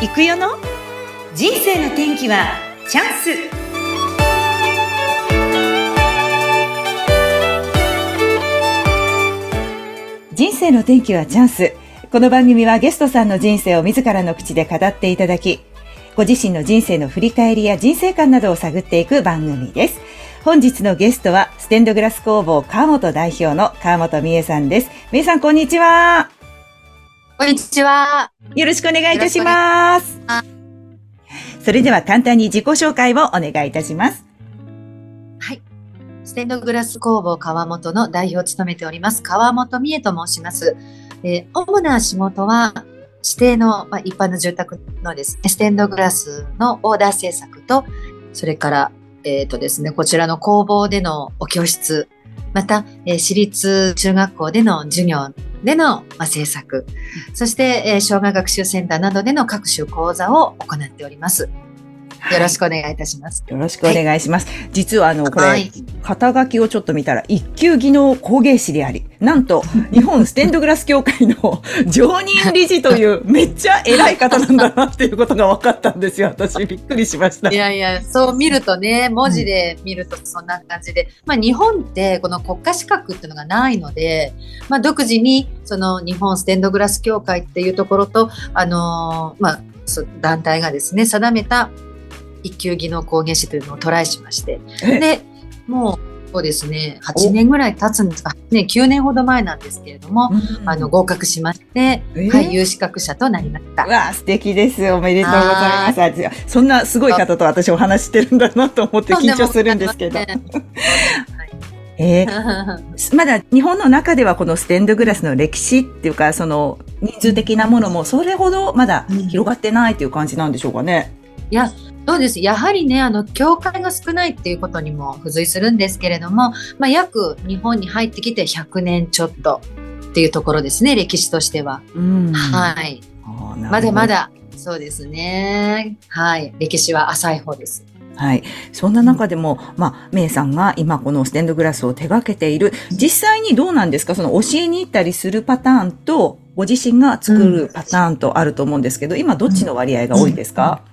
行くよの？人生の天気はチャンス。人生の天気はチャンス。この番組はゲストさんの人生を自らの口で語っていただきご自身の人生の振り返りや人生観などを探っていく番組です。本日のゲストはステンドグラス工房川本代表の川本美恵さんです。美恵さんこんにちは。こんにちは。よろしくお願いいたします。それでは簡単に自己紹介をお願いいたします。はい。ステンドグラス工房川本の代表を務めております、川本美恵と申します。えー、主な仕事は、指定の、まあ、一般の住宅のですね、ステンドグラスのオーダー制作と、それから、えっ、ー、とですね、こちらの工房でのお教室、また、えー、私立中学校での授業での、まあ、制作、そして、えー、障害学習センターなどでの各種講座を行っております。よろしくお願いいたします。よろしくお願いします。はい、実はあの、これ、はい、肩書きをちょっと見たら、一級技能工芸士であり、なんと、日本ステンドグラス協会の 常任理事という、めっちゃ偉い方なんだなっていうことが分かったんですよ。私、びっくりしました。いやいや、そう見るとね、文字で見るとそんな感じで、うん、まあ日本ってこの国家資格っていうのがないので、まあ独自にその日本ステンドグラス協会っていうところと、あのー、まあ、団体がですね、定めた一級技能工芸士というのをトライしまして、で、もう、そうですね、8年ぐらい経つんですか、ね、9年ほど前なんですけれども、うん、あの、合格しまして、はい、有資格者となりました。わあ、素敵です。おめでとうございます。そんなすごい方と私お話してるんだなと思って緊張するんですけど。えー、まだ日本の中ではこのステンドグラスの歴史っていうか、その人数的なものもそれほどまだ広がってないっていう感じなんでしょうかね。いや、そうです。やはりね、あの、教会が少ないっていうことにも付随するんですけれども、まあ、約日本に入ってきて100年ちょっとっていうところですね、歴史としては。はい。まだまだ、そうですね。はい。歴史は浅い方です。はい。そんな中でも、まあ、メイさんが今このステンドグラスを手掛けている、実際にどうなんですか？その教えに行ったりするパターンと、ご自身が作るパターンとあると思うんですけど、今どっちの割合が多いですか、うん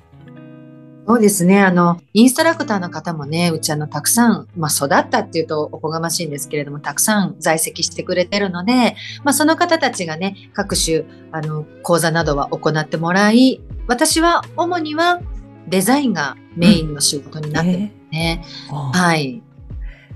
そうですね。あの、インストラクターの方もね、うちあの、たくさん、まあ、育ったっていうとおこがましいんですけれども、たくさん在籍してくれてるので、まあ、その方たちがね、各種、あの、講座などは行ってもらい、私は主にはデザインがメインの仕事になってるね。えー、はい。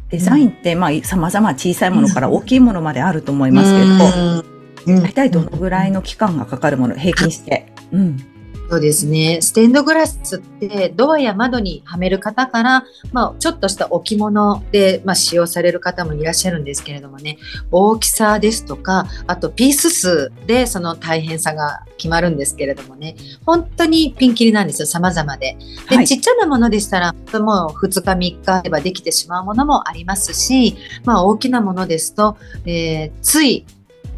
デザインって、まあ、様々小さいものから大きいものまであると思いますけど、大体どのぐらいの期間がかかるもの、平均して。うんそうですね。ステンドグラスってドアや窓にはめる方から、まあ、ちょっとした置物で、まあ、使用される方もいらっしゃるんですけれどもね、大きさですとか、あとピース数でその大変さが決まるんですけれどもね、本当にピンキリなんですよ、様々で。で、はい、ちっちゃなものでしたら、もう2日3日あればできてしまうものもありますし、まあ、大きなものですと、えー、つい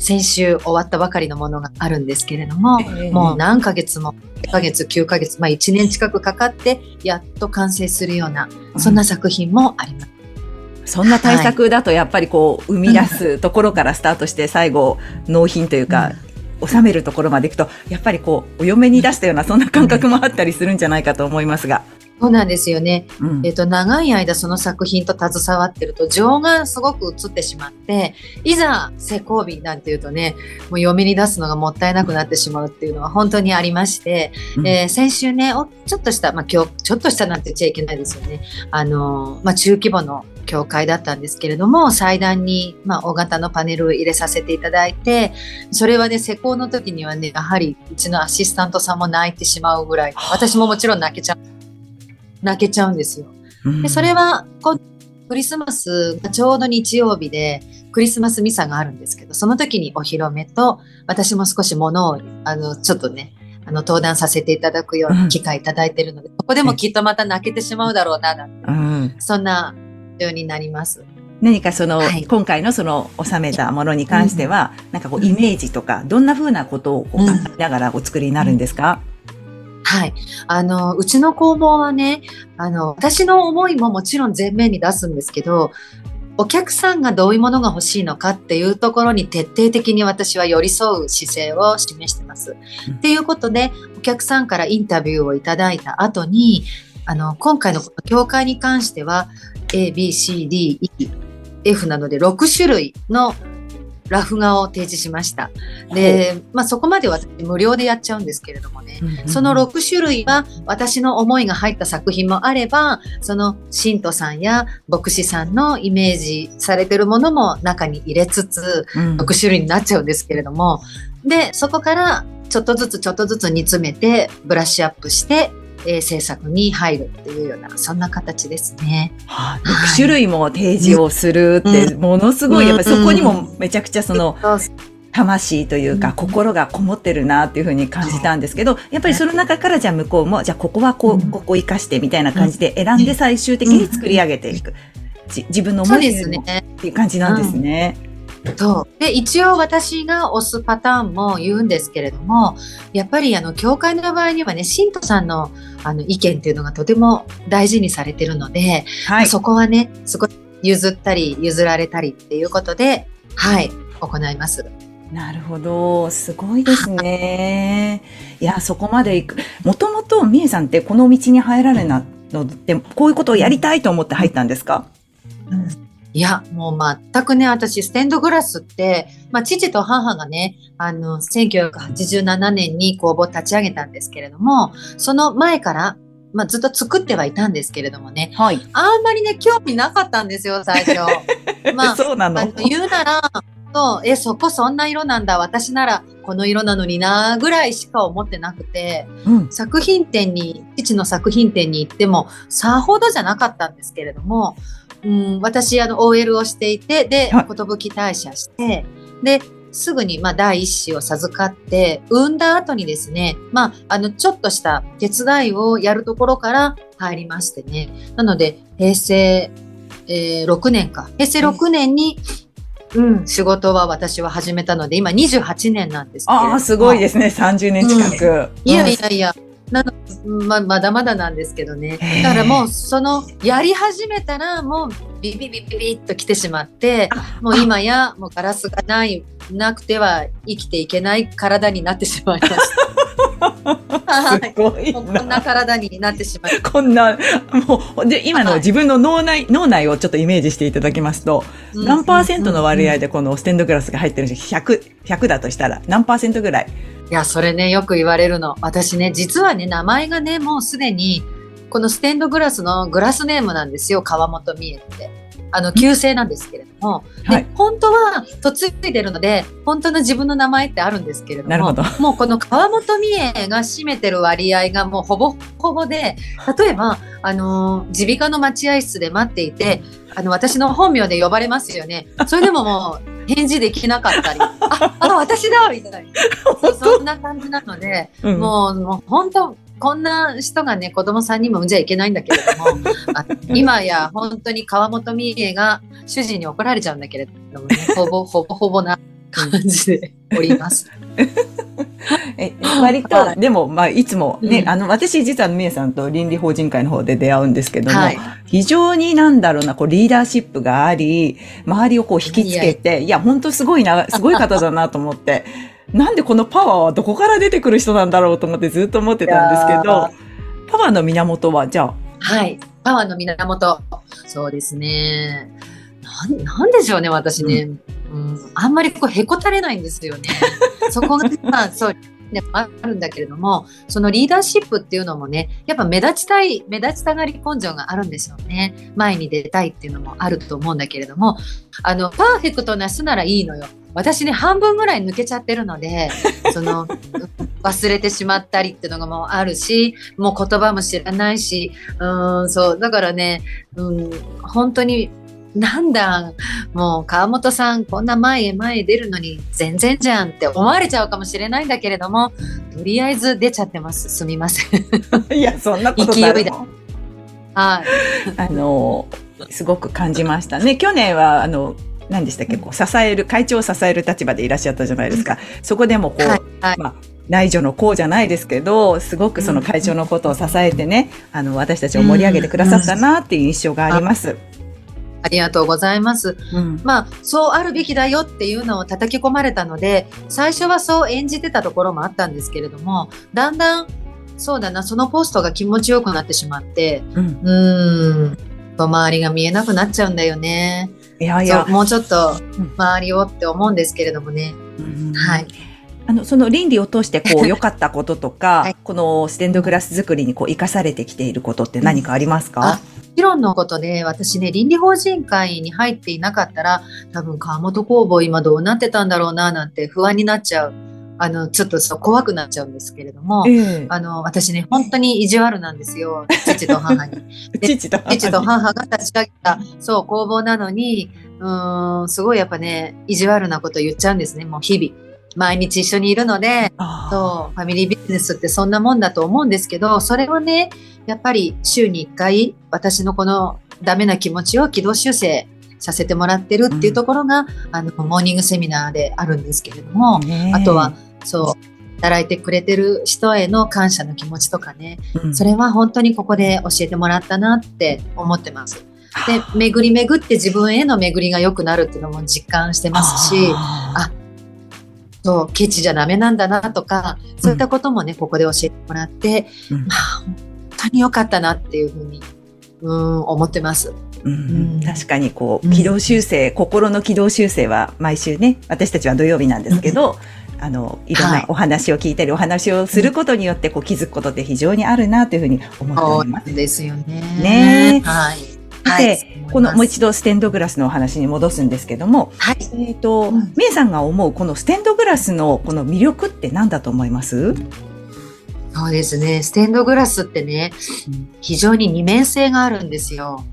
先週終わったばかりのものがあるんですけれども、えー、もう何ヶ月も1ヶ月9ヶ月、まあ、1年近くかかってやっと完成するようなそんな作品もあります。うん、そんな対策だとやっぱりこう生み出すところからスタートして最後納品というか、収めるところまでいくとやっぱりこうお嫁に出したようなそんな感覚もあったりするんじゃないかと思いますが。そうなんですよね。うん、えっ、と、長い間その作品と携わってると情がすごく映ってしまって、いざ施工日なんていうとね、もう嫁に出すのがもったいなくなってしまうっていうのは本当にありまして、うん、えー、先週ね、おちょっとした、まあ今日、ちょっとしたなんて言っちゃいけないですよね。あの、まあ中規模の教会だったんですけれども、祭壇に、まあ、大型のパネルを入れさせていただいて、それはね、施工の時にはね、やはりうちのアシスタントさんも泣いてしまうぐらい、私ももちろん泣けちゃう。泣けちゃうんですよ。でそれはクリスマスがちょうど日曜日でクリスマスミサがあるんですけどその時にお披露目と私も少しものをあのちょっとねあの登壇させていただくような機会いただいてるので、うん、ここでもきっとまた泣けてしまうだろうななんて、うん、そんなようになります。何かその、はい、今回のその収めたものに関しては、うん、なんかこうイメージとか、どんな風なことを考えながらお作りになるんですか、はい。あの、うちの工房はね、あの、私の思いももちろん前面に出すんですけど、お客さんがどういうものが欲しいのかっていうところに徹底的に私は寄り添う姿勢を示してます。うん、っていうことで、お客さんからインタビューをいただいた後に、あの、今回の教会に関しては、A, B, C, D, E, F なので6種類のラフ画を提示しました。で、まあ、そこまで私無料でやっちゃうんですけれどもね、うんうん、その6種類は私の思いが入った作品もあれば、その信徒さんや牧師さんのイメージされてるものも中に入れつつ、6種類になっちゃうんですけれども、で、そこからちょっとずつちょっとずつ煮詰めて、ブラッシュアップして、えー、制作に入るっていうような、そんな形ですね。はあ、6種類も提示をするって、ものすごい、やっぱりそこにもめちゃくちゃその、魂というか、心がこもってるなっていうふうに感じたんですけど、やっぱりその中からじゃあ向こうも、じゃあここはこう、ここ生かしてみたいな感じで選んで最終的に作り上げていく。自分の思いっていう感じなんですね。そう。で、一応私が押すパターンも言うんですけれども、やっぱりあの、教会の場合にはね、信徒さんのあの意見っていうのがとても大事にされてるので、はい、そこはね、そこ譲ったり譲られたりっていうことで、はい、行います。なるほど。すごいですね。いや、そこまで行く。もともと、みえさんってこの道に入られなので、こういうことをやりたいと思って入ったんですか、うんいや、もう全くね、私、ステンドグラスって、まあ、父と母がね、あの、1987年に工房を立ち上げたんですけれども、その前から、まあ、ずっと作ってはいたんですけれどもね、はい、あんまりね、興味なかったんですよ、最初。まあ、そうなの言うなら、そう、え、そこそんな色なんだ、私ならこの色なのにな、ぐらいしか思ってなくて、うん、作品展に、父の作品展に行っても、さほどじゃなかったんですけれども、うん、私、あの、OL をしていて、で、寿退社して、で、すぐに、まあ、第一子を授かって、産んだ後にですね、まあ、あの、ちょっとした手伝いをやるところから入りましてね。なので、平成、えー、6年か。平成6年に、うん、仕事は私は始めたので、今28年なんですけど。ああ、すごいですね。30年近く。うん、いやいやいや。なのままだまだなんですけどね。だからもうそのやり始めたらもうビビビビビッと来てしまってもう今やもうガラスがないなくては生きていけない体になってしまいました。すごいこんな体になってしまう。こんな、もう、で、今の自分の脳内、はい、脳内をちょっとイメージしていただきますと、うん、何パーセントの割合でこのステンドグラスが入ってるんです100、100だとしたら何パーセントぐらい？いや、それね、よく言われるの。私ね、実はね、名前がね、もうすでに、このステンドグラスのグラスネームなんですよ、川本美恵って。あの、旧姓なんですけれども、はい、で、本当は嫁いでるので、本当の自分の名前ってあるんですけれども、なるほど。もうこの川本美恵が占めてる割合がもうほぼほぼで、例えば、あの耳鼻科の待合室で待っていて、あの、私の本名で呼ばれますよね。それでももう、返事できなかったり、あ、あ、私だみたいな。そんな感じなので、うん、もう、もう本当、こんな人がね、子供さんにも産んじゃいけないんだけれども、あ今や本当に川本美恵が主人に怒られちゃうんだけれどもね、ほぼほぼほぼな感じでおります。え割と、でも、まあ、いつもね、うん、あの、私実はみえさんと倫理法人会の方で出会うんですけども、はい、非常になんだろうな、こう、リーダーシップがあり、周りをこう引きつけて、いや、本当すごいな、すごい方だなと思って、なんでこのパワーはどこから出てくる人なんだろうと思ってずっと思ってたんですけど、パワーの源は、じゃあ？はい。パワーの源。そうですね。なんなんでしょうね、私ね。うんうん、あんまりこうへこたれないんですよね。そこが、まあ、そう、ね、あるんだけれども、そのリーダーシップっていうのもね、やっぱ目立ちたい、目立ちたがり根性があるんですよね。前に出たいっていうのもあると思うんだけれども、あの、パーフェクトな人ならいいのよ。私ね、半分ぐらい抜けちゃってるので、その、忘れてしまったりっていうのがもうあるし、もう言葉も知らないし、うん、そう、だからね、うん、本当になんだ、もう川本さんこんな前へ前へ出るのに全然じゃんって思われちゃうかもしれないんだけれども、とりあえず出ちゃってます。すみません。いや、そんなことない。勢いで。はい。あの、すごく感じましたね。去年は、あの、何でしたっけ、こう、支える、会長を支える立場でいらっしゃったじゃないですか。そこでもこう、はいはい、まあ、内助の功じゃないですけど、すごくその会長のことを支えてね、あの、私たちを盛り上げてくださったなっていう印象があります。ありがとうございます。うん、まあ、そうあるべきだよっていうのを叩き込まれたので、最初はそう演じてたところもあったんですけれども、だんだん、そうだな、そのポストが気持ちよくなってしまって、うん、うん周りが見えなくなっちゃうんだよね。いやいや。もうちょっと周りをって思うんですけれどもね。うん、はい。あの、その倫理を通してこう良かったこととか、はい、このステンドグラス作りにこう生かされてきていることって何かありますか、議論のことで、私ね、倫理法人会に入っていなかったら、多分川本工房今どうなってたんだろうな、なんて不安になっちゃう。あの、ちょっとそう怖くなっちゃうんですけれども、えー、あの、私ね、本当に意地悪なんですよ。父と母に。父と母父と母が立ち上げた、そう、工房なのに、うん、すごいやっぱね、意地悪なこと言っちゃうんですね、もう日々。毎日一緒にいるので、そう、ファミリービジネスってそんなもんだと思うんですけど、それはね、やっぱり週に1回、私のこのダメな気持ちを軌道修正させてもらってるっていうところが、うん、あの、モーニングセミナーであるんですけれども、あとは、そう、働いてくれてる人への感謝の気持ちとかね、うん、それは本当にここで教えてもらったなって思ってます。で、巡り巡って自分への巡りが良くなるっていうのも実感してますし、あそう、ケチじゃダメなんだなとか、そういったこともね、うん、ここで教えてもらって、うん、まあ、本当に良かったなっていうふうに、うん、思ってます。うん、確かにこう、軌道修正、心の軌道修正は毎週ね、私たちは土曜日なんですけど、あの、いろんなお話を聞いたり、はい、お話をすることによってこう気づくことって非常にあるなというふうに思っております。そうですよね。ねはい。はい、このもう一度ステンドグラスのお話に戻すんですけども、はい、えっ、ー、と、うん、メイさんが思うこのステンドグラスのこの魅力って何だと思います？そうですね。ステンドグラスってね、非常に二面性があるんですよ。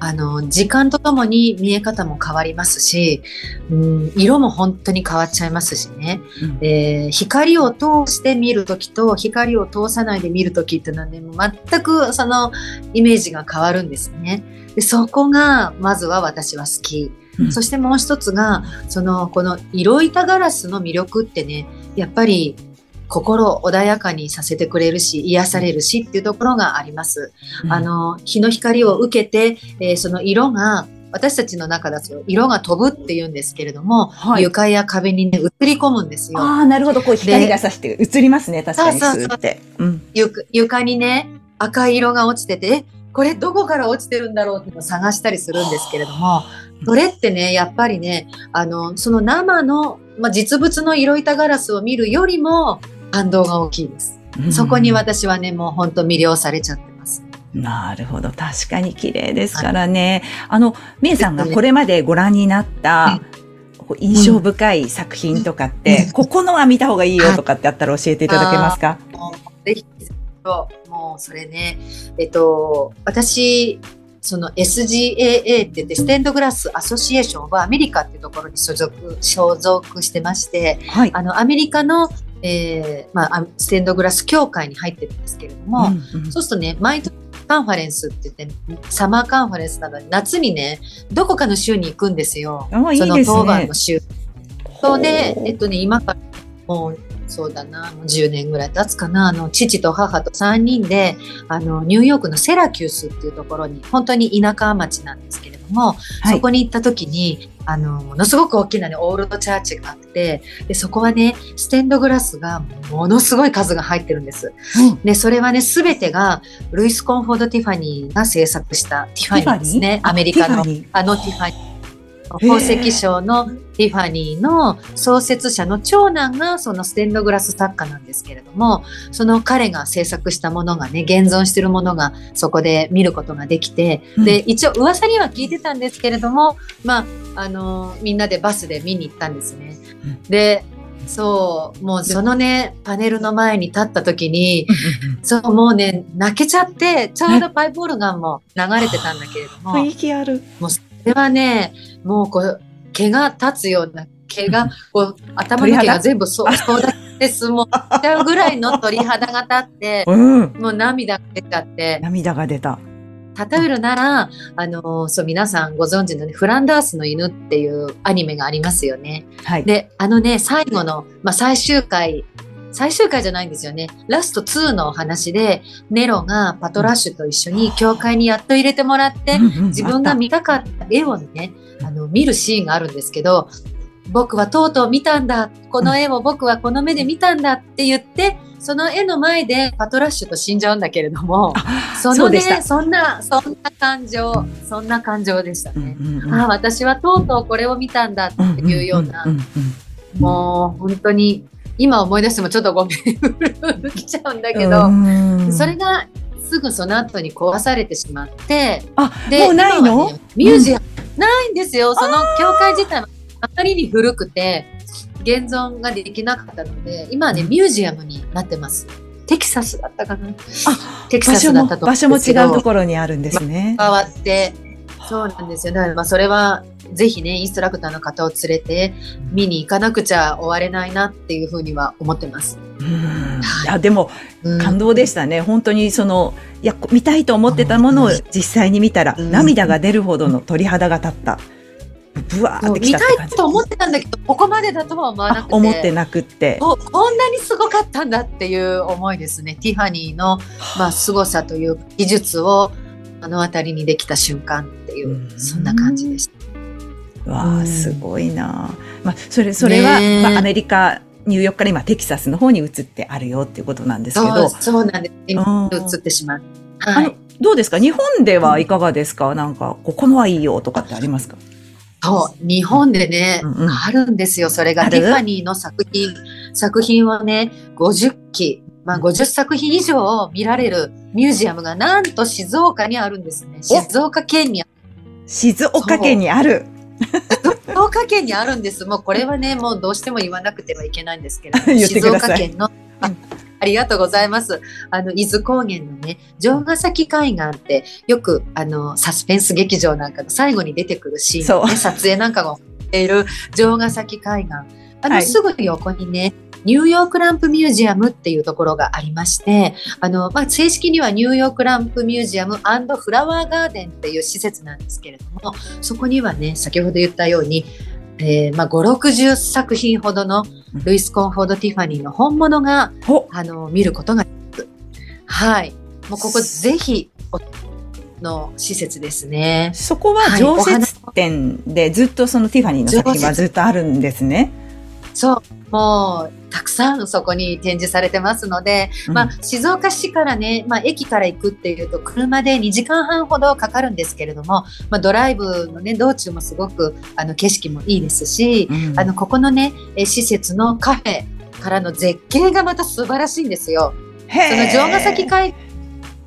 あの、時間とともに見え方も変わりますし、うん、色も本当に変わっちゃいますしね。うん、えー、光を通して見るときと光を通さないで見るときっていうのはね、全くそのイメージが変わるんですね。でそこが、まずは私は好き。うん、そしてもう一つが、その、この色板ガラスの魅力ってね、やっぱり心穏やかにさせてくれるし、癒されるしっていうところがあります。うん、あの、日の光を受けて、えー、その色が、私たちの中だと色が飛ぶって言うんですけれども、はい、床や壁にね、映り込むんですよ。ああ、なるほど。こう光がさして映りますね、確かに。そうそうそう。うん、床にね、赤い色が落ちてて、これどこから落ちてるんだろうってのを探したりするんですけれども、それってね、やっぱりね、あの、その生の、まあ、実物の色板ガラスを見るよりも、感動が大きいです。そこに私はね、もう本当魅了されちゃってます。なるほど。確かに綺麗ですからね。はい、あの、めいさんがこれまでご覧になった、印象深い作品とかって、うん、ここのは見た方がいいよとかってあったら教えていただけますか、はい、ぜひ、もうそれね、えっと、私、その SGAA って言ってステンドグラスアソシエーションはアメリカっていうところに所属所属してまして、はい、あのアメリカのえーまあ、ステンドグラス協会に入ってるんですけれども、うんうん、そうするとね毎年カンファレンスって言ってサマーカンファレンスなのに夏にねどこかの州に行くんですよ。その当番の州。そうで、えっとね、今からもうそうだな、もう10年ぐらい経つかな、あの、父と母と3人で、あの、ニューヨークのセラキュースっていうところに、本当に田舎町なんですけれども、はい、そこに行った時に、あの、ものすごく大きなね、オールドチャーチがあって、で、そこはね、ステンドグラスがものすごい数が入ってるんです。うん、で、それはね、すべてが、ルイス・カムフォート・ティファニーが制作したティファニーですね。アメリカの、あのティファニー。宝石商のティファニーの創設者の長男がそのステンドグラス作家なんですけれども、その彼が制作したものがね、現存しているものがそこで見ることができて、で、一応噂には聞いてたんですけれども、まあ、あの、みんなでバスで見に行ったんですね。で、そう、もうそのね、パネルの前に立った時に、そう、もうね、泣けちゃって、ちょうどパイプオルガンも流れてたんだけれども。雰囲気ある。もうそれはね、もうこう、毛が立つような、毛が、こう、頭の毛が全部そう、そうだってすもっちゃうぐらいの鳥肌が立って、うん、もう涙が出ちゃって。涙が出た。例えるなら、あの、そう、皆さんご存知のね、フランダースの犬っていうアニメがありますよね。はい。で、あのね、最後の、まあ、最終回、最終回じゃないんですよね。ラスト2のお話で、ネロがパトラッシュと一緒に教会にやっと入れてもらって、自分が見たかった絵をね、あの、見るシーンがあるんですけど、僕はとうとう見たんだ。この絵を僕はこの目で見たんだって言って、その絵の前でパトラッシュと死んじゃうんだけれども、そのね、そんな、そんな感情、そんな感情でしたね。うんうんうん、あ私はとうとうこれを見たんだっていうような、もう本当に、今思い出してもちょっとごめん、来ちゃうんだけど、それがすぐその後に壊されてしまって、あ、でもうないの、ね、ミュージアム、うん、ないんですよ。その教会自体はあまりに古くて、現存ができなかったので、今はね、ミュージアムになってます。テキサスだったかなあ、テキサスだったと場所も違うところにあるんですね。変わって、そうなんですよ。だからまあそれはぜひね、インストラクターの方を連れて見に行かなくちゃ終われないなっていうふうには思ってます。い。や、でも、感動でしたね。本当にその、いや、見たいと思ってたものを実際に見たら、涙が出るほどの鳥肌が立った。ぶわーってきた見たいと思ってたんだけどここまでだとは思わなくて。思ってなくって。ここんなにすごかったんだっていう思いですね。ティファニーの、まあ、凄さという技術を目の当たりにできた瞬間っていう、うそんな感じでした。わあすごいな、まあ、それそれは、まあ、アメリカニューヨークから今テキサスの方に移ってあるよっていうことなんですけど。そうなんです。今移ってしまう、はい、どうですか？日本ではいかがですか、なんかここのはいいよとかってありますか？そう、日本でね、うん。うん、あるんですよ。それがティファニーの作品、作品をね、50期、まあ、50作品以上見られるミュージアムがなんと静岡にあるんですね。静岡県に静岡県にある。静岡県にあるんです。もうこれはね、もうどうしても言わなくてはいけないんですけど、静岡県のありがとうございます。あの、伊豆高原のね、城ヶ崎海岸って、よく、あの、サスペンス劇場なんかの最後に出てくるシーン、ね、撮影なんかもしている城ヶ崎海岸。あの、はい、すぐ横にね、ニューヨークランプミュージアムっていうところがありまして、あの、まあ、正式にはニューヨークランプミュージアムフラワーガーデンっていう施設なんですけれども、そこにはね、先ほど言ったように、えー、まあ、5、60作品ほどのルイス・コンフォード・ティファニーの本物が、あの、見ることができる。はい。もうここぜひ、の施設ですね。そこは常設店でずっとそのティファニーの作品はずっとあるんですね。そう。もう、たくさんそこに展示されてますので、うん、まあ、静岡市からね、まあ、駅から行くっていうと、車で2時間半ほどかかるんですけれども、まあ、ドライブのね、道中もすごく、あの、景色もいいですし、うん、あの、ここのね、施設のカフェからの絶景がまた素晴らしいんですよ。その城ヶ崎海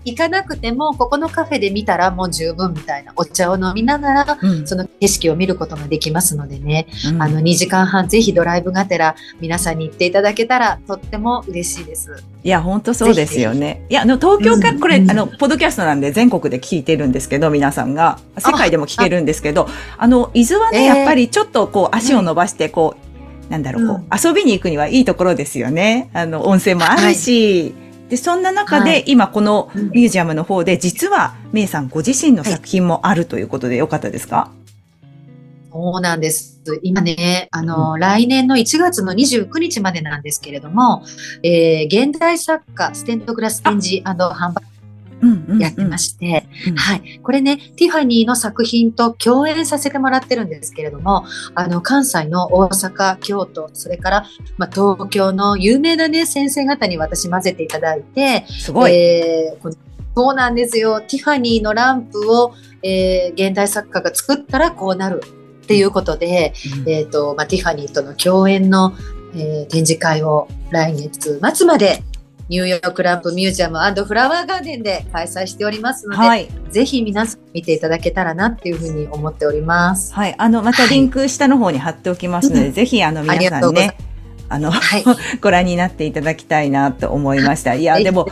行かなくてもここのカフェで見たらもう十分みたいなお茶を飲みながら、うん、その景色を見ることができますのでね、うん、あの2時間半ぜひドライブがてら皆さんに行っていただけたらとっても嬉しいです。いや本当そうですよね。いやあの東京か、これ、あのポッドキャストなんで全国で聞いてるんですけど皆さんが。世界でも聞けるんですけどあの伊豆はね、やっぱりちょっとこう足を伸ばしてこう、なんだろう、こう、遊びに行くにはいいところですよね。あの、温泉もあるし、はいで、そんな中で、今このミュージアムの方で、実は、メイさんご自身の作品もあるということでよかったですか、そうなんです。今ね、あの、うん、来年の1月の29日までなんですけれども、えー、現代作家ステントグラス展示販売やってまして、はい。これね、ティファニーの作品と共演させてもらってるんですけれども、あの、関西の大阪、京都、それから、まあ、東京の有名なね、先生方に私混ぜていただいて、すごい。えー、そうなんですよ。ティファニーのランプを、えー、現代作家が作ったらこうなるっていうことで、うん、えっ、ー、と、まあ、ティファニーとの共演の、えー、展示会を来月末までニューヨークランプミュージアムフラワーガーデンで開催しておりますので、はい、ぜひ皆さん見ていただけたらなっていうふうに思っております。はい、あのまたリンク下の方に貼っておきますので、はい、ぜひあの皆さんね。あの、はい、ご覧になっていただきたいなと思いました。いや、でも、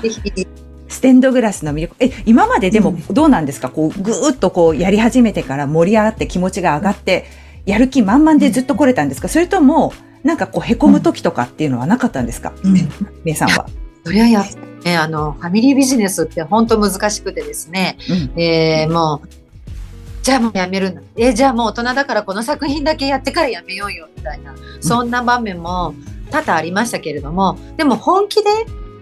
ステンドグラスの魅力、え、今まででもどうなんですか、うん、こう、ぐーっとこう、やり始めてから盛り上がって気持ちが上がって、やる気満々でずっと来れたんですか？それとも、なんかこう、へこむ時とかっていうのはなかったんですか、うん、めさんは。そりゃやね、あの、ファミリービジネスって本当難しくてですね、うん、えー、もう、じゃあもうやめるんだ。えー、じゃあもう大人だからこの作品だけやってからやめようよ、みたいな、そんな場面も多々ありましたけれども、でも本気で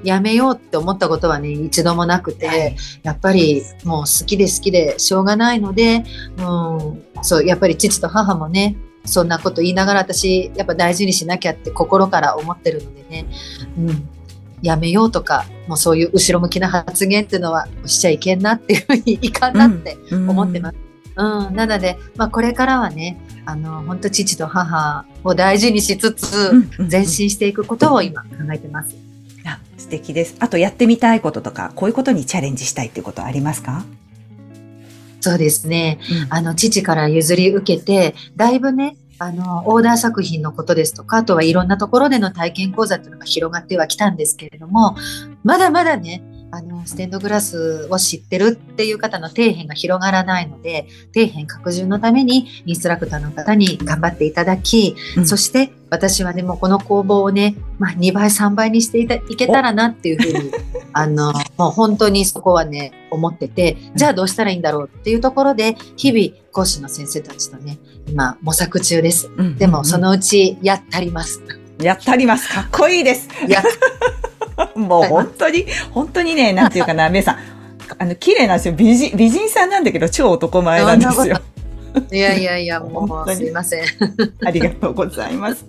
やめようって思ったことはね、一度もなくて、はい、やっぱりもう好きで好きでしょうがないので、うん、そう、やっぱり父と母もね、そんなこと言いながら私、やっぱ大事にしなきゃって心から思ってるのでね、うん、やめようとか、もうそういう後ろ向きな発言っていうのはしちゃいけんなっていうふうにいかんなって思ってます。うん、うん、なので、まあ、これからはね、あの、本当父と母を大事にしつつ、前進していくことを今考えてます。素敵です。あとやってみたいこととか、こういうことにチャレンジしたいっていうことありますか？そうですね。うん、あの、父から譲り受けて、だいぶね、あの、オーダー作品のことですとか、あとはいろんなところでの体験講座っていうのが広がってはきたんですけれども、まだまだね、あの、ステンドグラスを知ってるっていう方の底辺が広がらないので、底辺拡充のためにインストラクターの方に頑張っていただき、うん、そして私はでもこの工房をね、まあ、2倍、3倍にしていたいけたらなっていうふうに、あの、もう本当にそこはね、思ってて、じゃあどうしたらいいんだろうっていうところで、日々講師の先生たちとね、今模索中です。でもそのうちやったります。やったります。かっこいいです。や もう本当に、本当にね、なんていうかな、皆さん、あの、綺麗なんですよ。美人、美人さんなんだけど、超男前なんですよ。いやいやいや、もう、すいません。ありがとうございます。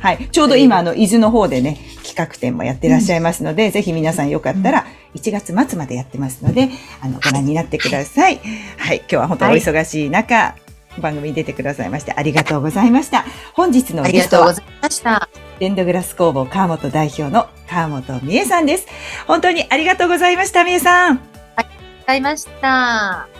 はい。ちょうど今、あの、伊豆の方でね、企画展もやってらっしゃいますので、うん、ぜひ皆さんよかったら、1月末までやってますので、あの、ご覧になってください。はい。今日は本当お忙しい中、はい、番組に出てくださいまして、ありがとうございました。本日のゲストは、ありがとうございました。レンドグラス工房川本代表の川本美恵さんです。本当にありがとうございました、美恵さん。ありがとうございました。